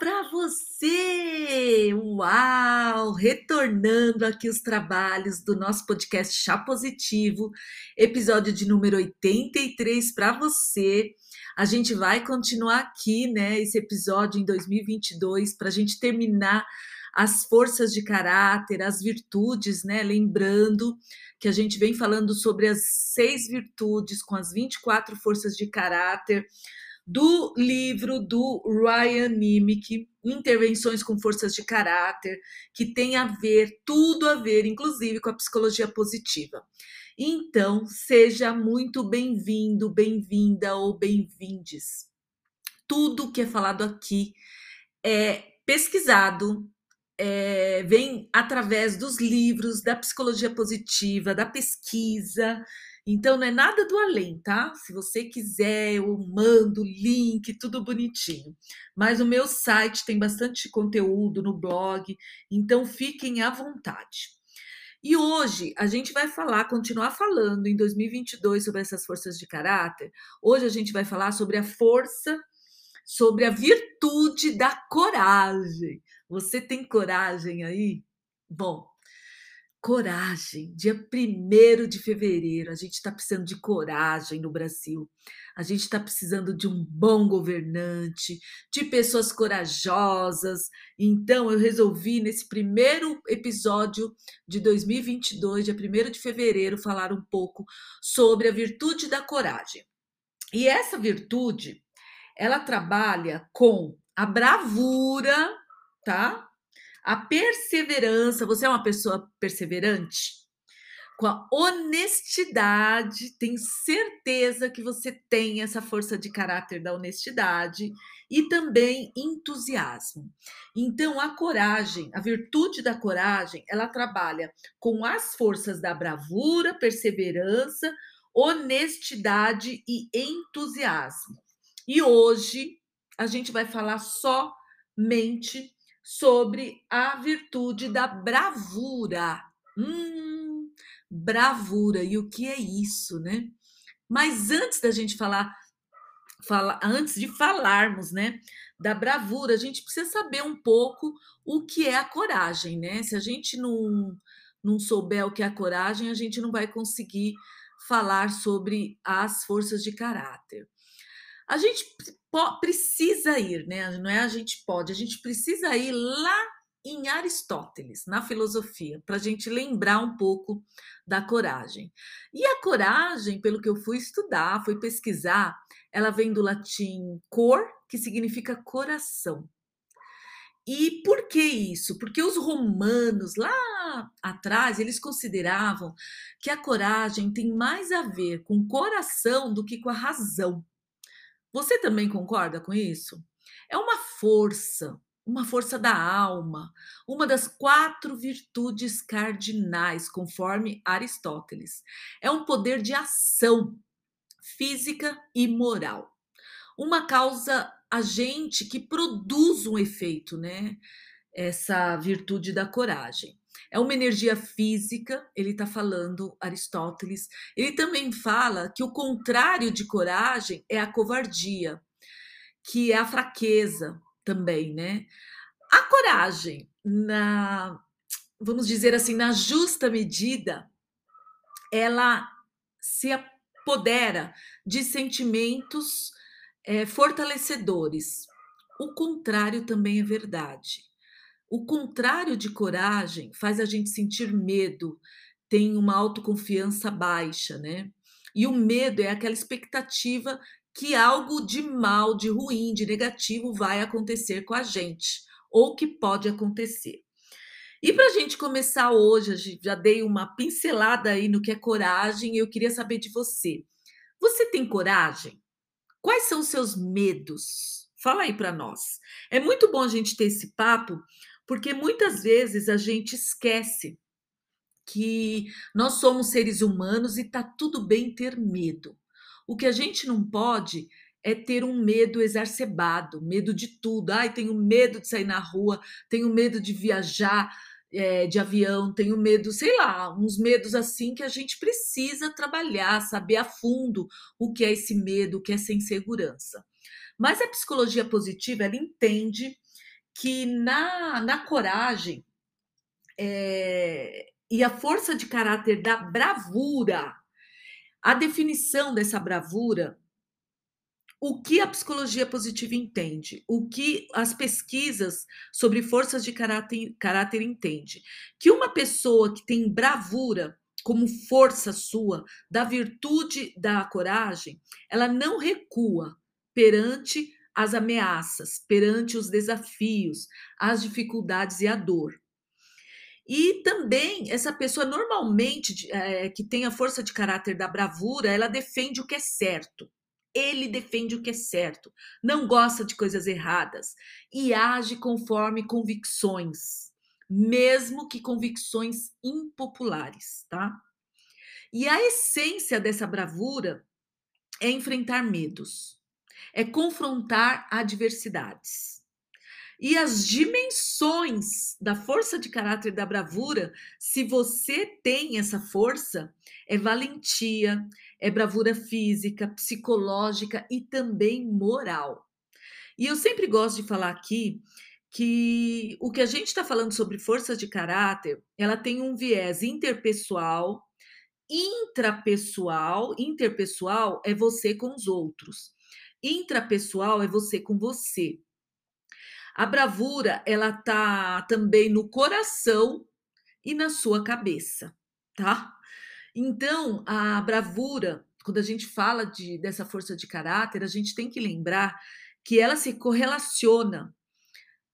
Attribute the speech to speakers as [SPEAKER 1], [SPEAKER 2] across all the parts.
[SPEAKER 1] para você! Uau! Retornando aqui os trabalhos do nosso podcast Chá Positivo, episódio de número 83 para você. A gente vai continuar aqui, né, esse episódio em 2022 para a gente terminar as forças de caráter, as virtudes, né? Lembrando que a gente vem falando sobre as seis virtudes com as 24 forças de caráter do livro do Ryan Nimick, Intervenções com Forças de Caráter, que tem a ver, tudo a ver, inclusive com a psicologia positiva. Então, seja muito bem-vindo, bem-vinda ou bem-vindes. Tudo que é falado aqui é pesquisado, é, vem através dos livros, da psicologia positiva, da pesquisa, então não é nada do além, tá? Se você quiser, eu mando link, tudo bonitinho. Mas o meu site tem bastante conteúdo no blog, então fiquem à vontade. E hoje a gente vai falar, continuar falando em 2022 sobre essas forças de caráter. Hoje a gente vai falar sobre a força, sobre a virtude da coragem. Você tem coragem aí? Bom, Coragem, dia 1 de fevereiro, a gente está precisando de coragem no Brasil. A gente está precisando de um bom governante, de pessoas corajosas. Então, eu resolvi, nesse primeiro episódio de 2022, dia 1 de fevereiro, falar um pouco sobre a virtude da coragem. E essa virtude, ela trabalha com a bravura, tá? A perseverança, você é uma pessoa perseverante? Com a honestidade, tenho certeza que você tem essa força de caráter da honestidade e também entusiasmo. Então, a coragem, a virtude da coragem, ela trabalha com as forças da bravura, perseverança, honestidade e entusiasmo. E hoje a gente vai falar somente sobre a virtude da bravura. Hum, bravura, e o que é isso, né? Mas antes da gente falar, falar antes de falarmos, né, da bravura, a gente precisa saber um pouco o que é a coragem, né? Se a gente não, não souber o que é a coragem, a gente não vai conseguir falar sobre as forças de caráter. A gente precisa ir, né? Não é a gente pode, a gente precisa ir lá em Aristóteles, na filosofia, para a gente lembrar um pouco da coragem. E a coragem, pelo que eu fui estudar, fui pesquisar, ela vem do latim cor, que significa coração. E por que isso? Porque os romanos lá atrás, eles consideravam que a coragem tem mais a ver com o coração do que com a razão. Você também concorda com isso? É uma força, uma força da alma, uma das quatro virtudes cardinais, conforme Aristóteles. É um poder de ação física e moral. Uma causa agente que produz um efeito, né? Essa virtude da coragem. É uma energia física, ele está falando, Aristóteles. Ele também fala que o contrário de coragem é a covardia, que é a fraqueza também, né? A coragem, na, vamos dizer assim, na justa medida, ela se apodera de sentimentos é, fortalecedores. O contrário também é verdade. O contrário de coragem faz a gente sentir medo, tem uma autoconfiança baixa, né? E o medo é aquela expectativa que algo de mal, de ruim, de negativo vai acontecer com a gente, ou que pode acontecer. E para a gente começar hoje, já dei uma pincelada aí no que é coragem, e eu queria saber de você. Você tem coragem? Quais são os seus medos? Fala aí para nós. É muito bom a gente ter esse papo, porque muitas vezes a gente esquece que nós somos seres humanos e tá tudo bem ter medo. O que a gente não pode é ter um medo exacerbado, medo de tudo. Ai, tenho medo de sair na rua, tenho medo de viajar é, de avião, tenho medo, sei lá, uns medos assim que a gente precisa trabalhar, saber a fundo o que é esse medo, o que é essa insegurança. Mas a psicologia positiva ela entende que na, na coragem é, e a força de caráter da bravura, a definição dessa bravura o que a psicologia positiva entende, o que as pesquisas sobre forças de caráter, caráter entende, que uma pessoa que tem bravura como força sua, da virtude da coragem, ela não recua perante as ameaças, perante os desafios, as dificuldades e a dor. E também essa pessoa normalmente é, que tem a força de caráter da bravura, ela defende o que é certo ele defende o que é certo, não gosta de coisas erradas e age conforme convicções, mesmo que convicções impopulares, tá? E a essência dessa bravura é enfrentar medos, é confrontar adversidades. E as dimensões da força de caráter da bravura, se você tem essa força, é valentia, é bravura física, psicológica e também moral. E eu sempre gosto de falar aqui que o que a gente está falando sobre forças de caráter, ela tem um viés interpessoal, intrapessoal, interpessoal é você com os outros. Intrapessoal é você com você. A bravura, ela tá também no coração e na sua cabeça, tá? Então, a bravura, quando a gente fala de, dessa força de caráter, a gente tem que lembrar que ela se correlaciona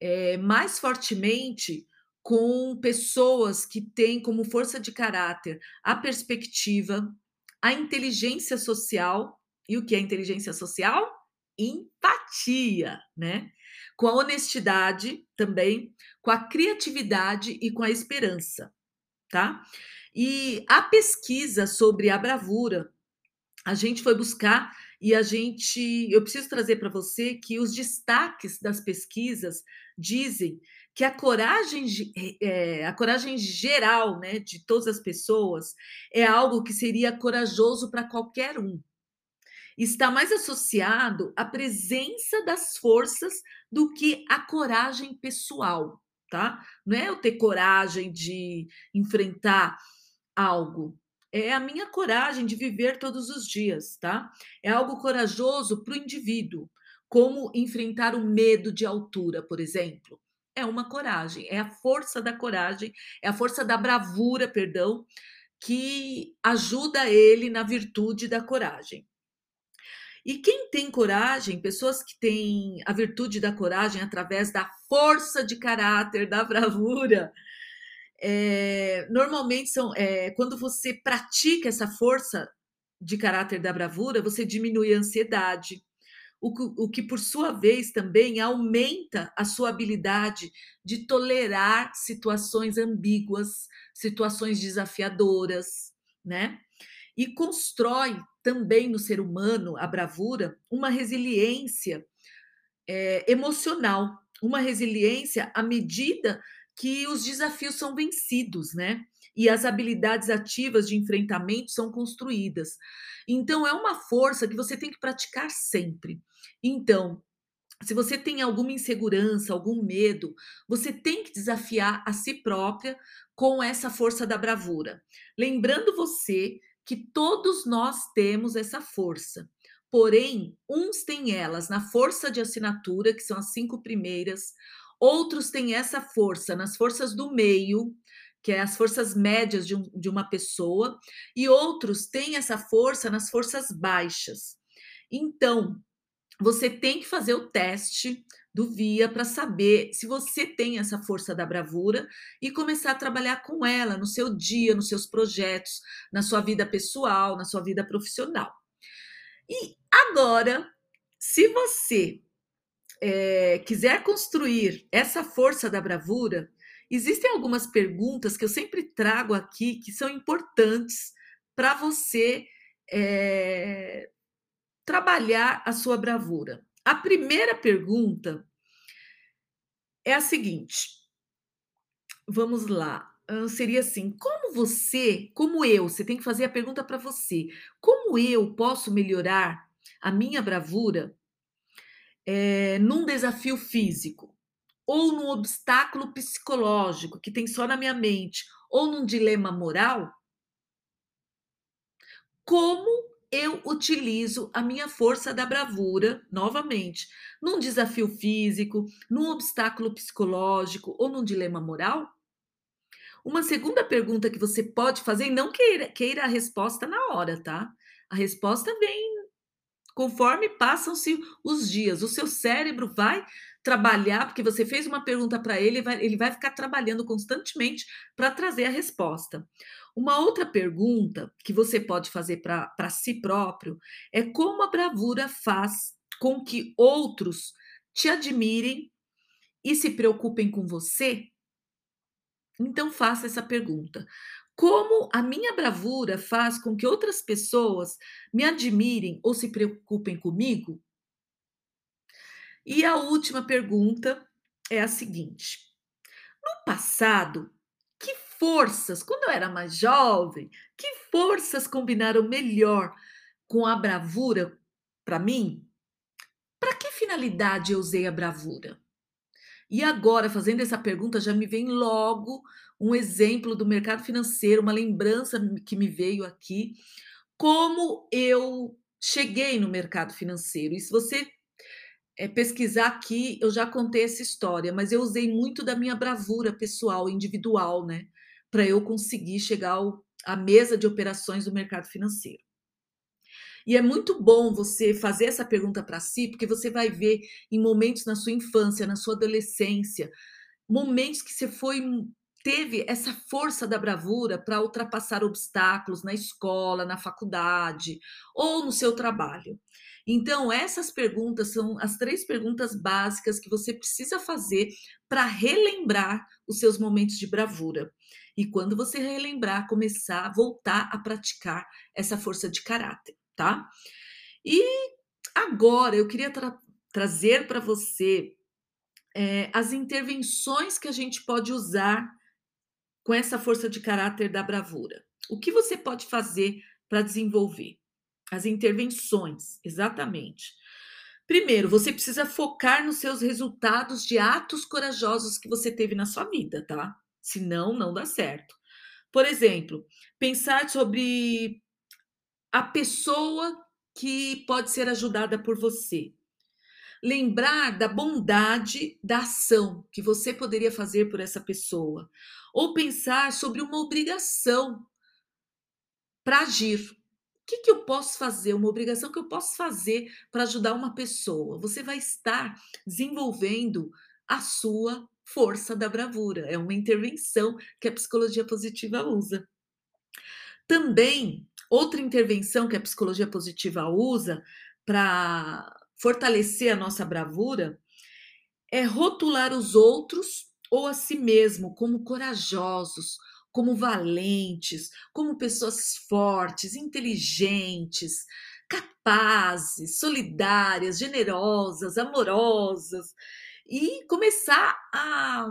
[SPEAKER 1] é, mais fortemente com pessoas que têm como força de caráter a perspectiva, a inteligência social. E o que é inteligência social? Empatia, né? Com a honestidade também, com a criatividade e com a esperança, tá? E a pesquisa sobre a bravura, a gente foi buscar e a gente, eu preciso trazer para você que os destaques das pesquisas dizem que a coragem, é, a coragem geral, né, de todas as pessoas é algo que seria corajoso para qualquer um. Está mais associado à presença das forças do que à coragem pessoal, tá? Não é eu ter coragem de enfrentar algo. É a minha coragem de viver todos os dias, tá? É algo corajoso para o indivíduo, como enfrentar o medo de altura, por exemplo. É uma coragem, é a força da coragem, é a força da bravura, perdão, que ajuda ele na virtude da coragem. E quem tem coragem, pessoas que têm a virtude da coragem através da força de caráter, da bravura, é, normalmente são é, quando você pratica essa força de caráter da bravura, você diminui a ansiedade, o o que por sua vez também aumenta a sua habilidade de tolerar situações ambíguas, situações desafiadoras, né? E constrói também no ser humano a bravura uma resiliência é, emocional, uma resiliência à medida que os desafios são vencidos, né? E as habilidades ativas de enfrentamento são construídas. Então, é uma força que você tem que praticar sempre. Então, se você tem alguma insegurança, algum medo, você tem que desafiar a si própria com essa força da bravura. Lembrando você que todos nós temos essa força. Porém, uns têm elas na força de assinatura, que são as cinco primeiras, Outros têm essa força nas forças do meio, que é as forças médias de, um, de uma pessoa, e outros têm essa força nas forças baixas. Então, você tem que fazer o teste do VIA para saber se você tem essa força da bravura e começar a trabalhar com ela no seu dia, nos seus projetos, na sua vida pessoal, na sua vida profissional. E agora, se você é, quiser construir essa força da bravura, existem algumas perguntas que eu sempre trago aqui que são importantes para você é, trabalhar a sua bravura. A primeira pergunta é a seguinte: vamos lá. Seria assim: como você, como eu, você tem que fazer a pergunta para você, como eu posso melhorar a minha bravura é, num desafio físico, ou num obstáculo psicológico que tem só na minha mente, ou num dilema moral, como eu utilizo a minha força da bravura, novamente, num desafio físico, num obstáculo psicológico ou num dilema moral? Uma segunda pergunta que você pode fazer, e não queira, queira a resposta na hora, tá? A resposta vem conforme passam-se os dias. O seu cérebro vai trabalhar, porque você fez uma pergunta para ele, ele vai ficar trabalhando constantemente para trazer a resposta. Uma outra pergunta que você pode fazer para si próprio é como a bravura faz com que outros te admirem e se preocupem com você? Então faça essa pergunta. Como a minha bravura faz com que outras pessoas me admirem ou se preocupem comigo? E a última pergunta é a seguinte: no passado, que forças, quando eu era mais jovem, que forças combinaram melhor com a bravura para mim? Para que finalidade eu usei a bravura? E agora, fazendo essa pergunta, já me vem logo um exemplo do mercado financeiro, uma lembrança que me veio aqui, como eu cheguei no mercado financeiro. E se você é, pesquisar aqui, eu já contei essa história, mas eu usei muito da minha bravura pessoal, individual, né? Para eu conseguir chegar ao, à mesa de operações do mercado financeiro. E é muito bom você fazer essa pergunta para si, porque você vai ver em momentos na sua infância, na sua adolescência, momentos que você foi teve essa força da bravura para ultrapassar obstáculos na escola, na faculdade ou no seu trabalho. Então, essas perguntas são as três perguntas básicas que você precisa fazer para relembrar os seus momentos de bravura. E quando você relembrar, começar, voltar a praticar essa força de caráter, tá? E agora eu queria tra trazer para você é, as intervenções que a gente pode usar com essa força de caráter da bravura. O que você pode fazer para desenvolver? As intervenções, exatamente. Primeiro, você precisa focar nos seus resultados de atos corajosos que você teve na sua vida, tá? Senão, não dá certo. Por exemplo, pensar sobre a pessoa que pode ser ajudada por você. Lembrar da bondade da ação que você poderia fazer por essa pessoa. Ou pensar sobre uma obrigação para agir que, que eu posso fazer? Uma obrigação que eu posso fazer para ajudar uma pessoa. Você vai estar desenvolvendo a sua força da bravura. É uma intervenção que a psicologia positiva usa. Também, outra intervenção que a psicologia positiva usa para fortalecer a nossa bravura é rotular os outros ou a si mesmo como corajosos, como valentes, como pessoas fortes, inteligentes, capazes, solidárias, generosas, amorosas, e começar a,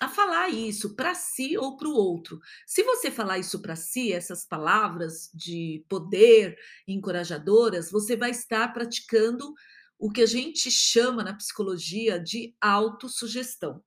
[SPEAKER 1] a falar isso para si ou para o outro. Se você falar isso para si, essas palavras de poder encorajadoras, você vai estar praticando o que a gente chama na psicologia de autossugestão,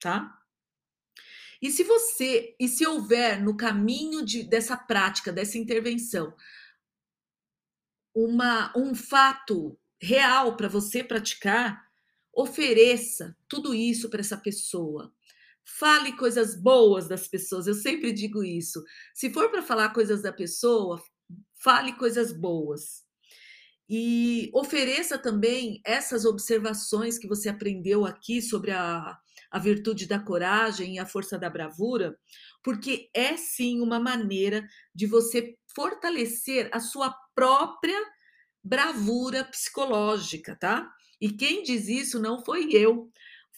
[SPEAKER 1] tá? E se você, e se houver no caminho de, dessa prática, dessa intervenção, uma, um fato real para você praticar, ofereça tudo isso para essa pessoa. Fale coisas boas das pessoas, eu sempre digo isso. Se for para falar coisas da pessoa, fale coisas boas. E ofereça também essas observações que você aprendeu aqui sobre a, a virtude da coragem e a força da bravura, porque é sim uma maneira de você fortalecer a sua própria bravura psicológica, tá? E quem diz isso não foi eu,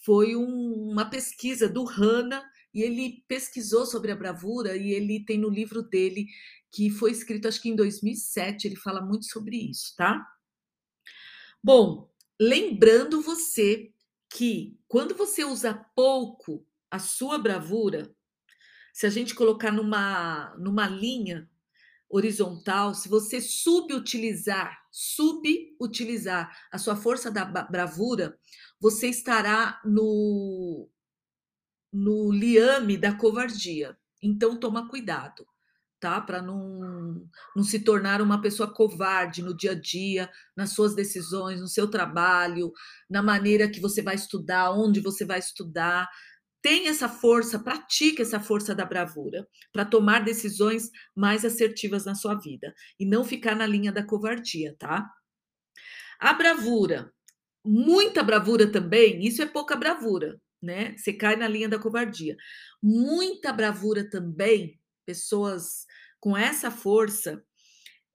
[SPEAKER 1] foi um, uma pesquisa do Hanna, e ele pesquisou sobre a bravura e ele tem no livro dele que foi escrito acho que em 2007, ele fala muito sobre isso, tá? Bom, lembrando você que quando você usa pouco a sua bravura, se a gente colocar numa, numa linha, horizontal, se você subutilizar, subutilizar a sua força da bravura, você estará no no liame da covardia. Então toma cuidado, tá? Para não não se tornar uma pessoa covarde no dia a dia, nas suas decisões, no seu trabalho, na maneira que você vai estudar, onde você vai estudar. Tem essa força, pratique essa força da bravura para tomar decisões mais assertivas na sua vida e não ficar na linha da covardia, tá? A bravura, muita bravura também, isso é pouca bravura, né? Você cai na linha da covardia. Muita bravura também, pessoas com essa força,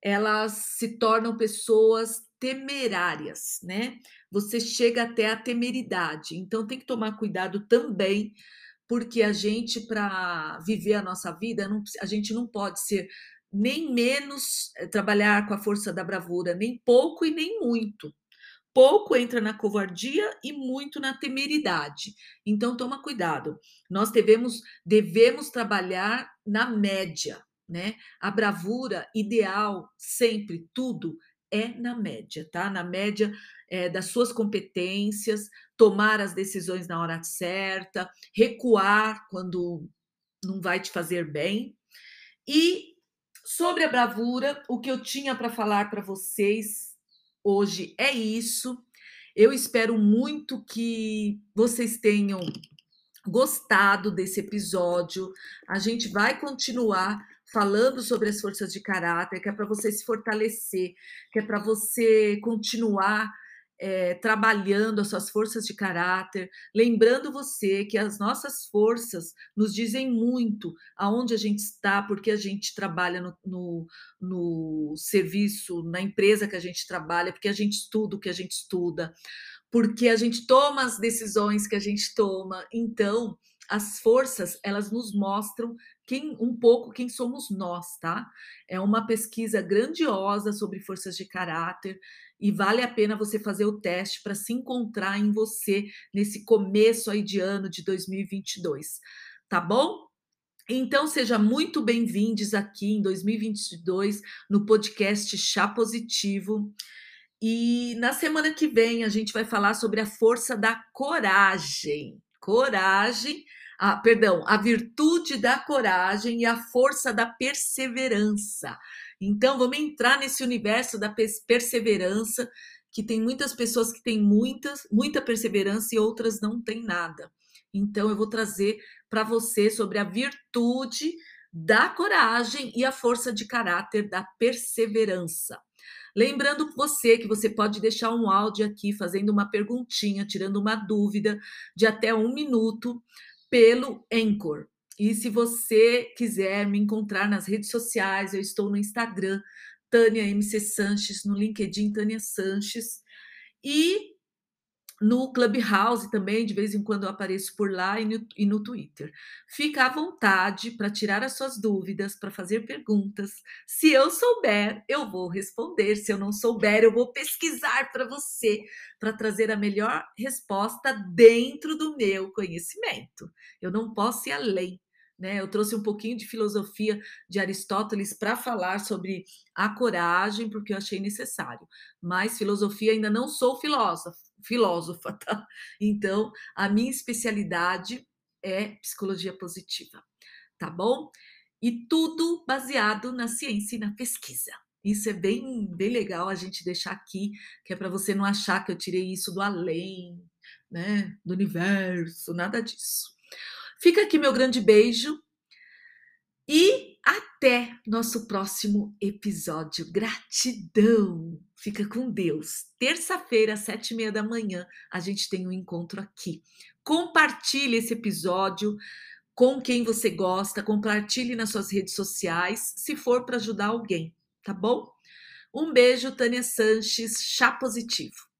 [SPEAKER 1] elas se tornam pessoas temerárias, né? Você chega até a temeridade. Então tem que tomar cuidado também, porque a gente para viver a nossa vida, não, a gente não pode ser nem menos eh, trabalhar com a força da bravura, nem pouco e nem muito pouco entra na covardia e muito na temeridade. Então toma cuidado. Nós devemos devemos trabalhar na média, né? A bravura ideal sempre tudo é na média, tá? Na média é, das suas competências, tomar as decisões na hora certa, recuar quando não vai te fazer bem. E sobre a bravura, o que eu tinha para falar para vocês hoje é isso. Eu espero muito que vocês tenham gostado desse episódio. A gente vai continuar falando sobre as forças de caráter, que é para você se fortalecer, que é para você continuar é, trabalhando as suas forças de caráter, lembrando você que as nossas forças nos dizem muito aonde a gente está, porque a gente trabalha no, no, no serviço, na empresa que a gente trabalha, porque a gente estuda o que a gente estuda, porque a gente toma as decisões que a gente toma. Então, as forças, elas nos mostram quem um pouco quem somos nós, tá? É uma pesquisa grandiosa sobre forças de caráter e vale a pena você fazer o teste para se encontrar em você nesse começo aí de ano de 2022, tá bom? Então, seja muito bem-vindos aqui em 2022 no podcast Chá Positivo. E na semana que vem a gente vai falar sobre a força da coragem. Coragem a, perdão, a virtude da coragem e a força da perseverança. Então, vamos entrar nesse universo da perseverança, que tem muitas pessoas que têm muitas, muita perseverança e outras não têm nada. Então, eu vou trazer para você sobre a virtude da coragem e a força de caráter da perseverança. Lembrando você que você pode deixar um áudio aqui fazendo uma perguntinha, tirando uma dúvida de até um minuto pelo Anchor. E se você quiser me encontrar nas redes sociais, eu estou no Instagram, Tânia MC Sanches, no LinkedIn, Tânia Sanches. E no Clubhouse também, de vez em quando eu apareço por lá e no, e no Twitter. Fica à vontade para tirar as suas dúvidas, para fazer perguntas. Se eu souber, eu vou responder. Se eu não souber, eu vou pesquisar para você, para trazer a melhor resposta dentro do meu conhecimento. Eu não posso ir além. Né? Eu trouxe um pouquinho de filosofia de Aristóteles para falar sobre a coragem, porque eu achei necessário. Mas filosofia ainda não sou filósofa, filósofa, tá? Então, a minha especialidade é psicologia positiva, tá bom? E tudo baseado na ciência e na pesquisa. Isso é bem, bem legal a gente deixar aqui, que é para você não achar que eu tirei isso do além, né, do universo, nada disso. Fica aqui meu grande beijo e até nosso próximo episódio. Gratidão! Fica com Deus. Terça-feira, sete e meia da manhã, a gente tem um encontro aqui. Compartilhe esse episódio com quem você gosta, compartilhe nas suas redes sociais, se for para ajudar alguém, tá bom? Um beijo, Tânia Sanches, chá positivo.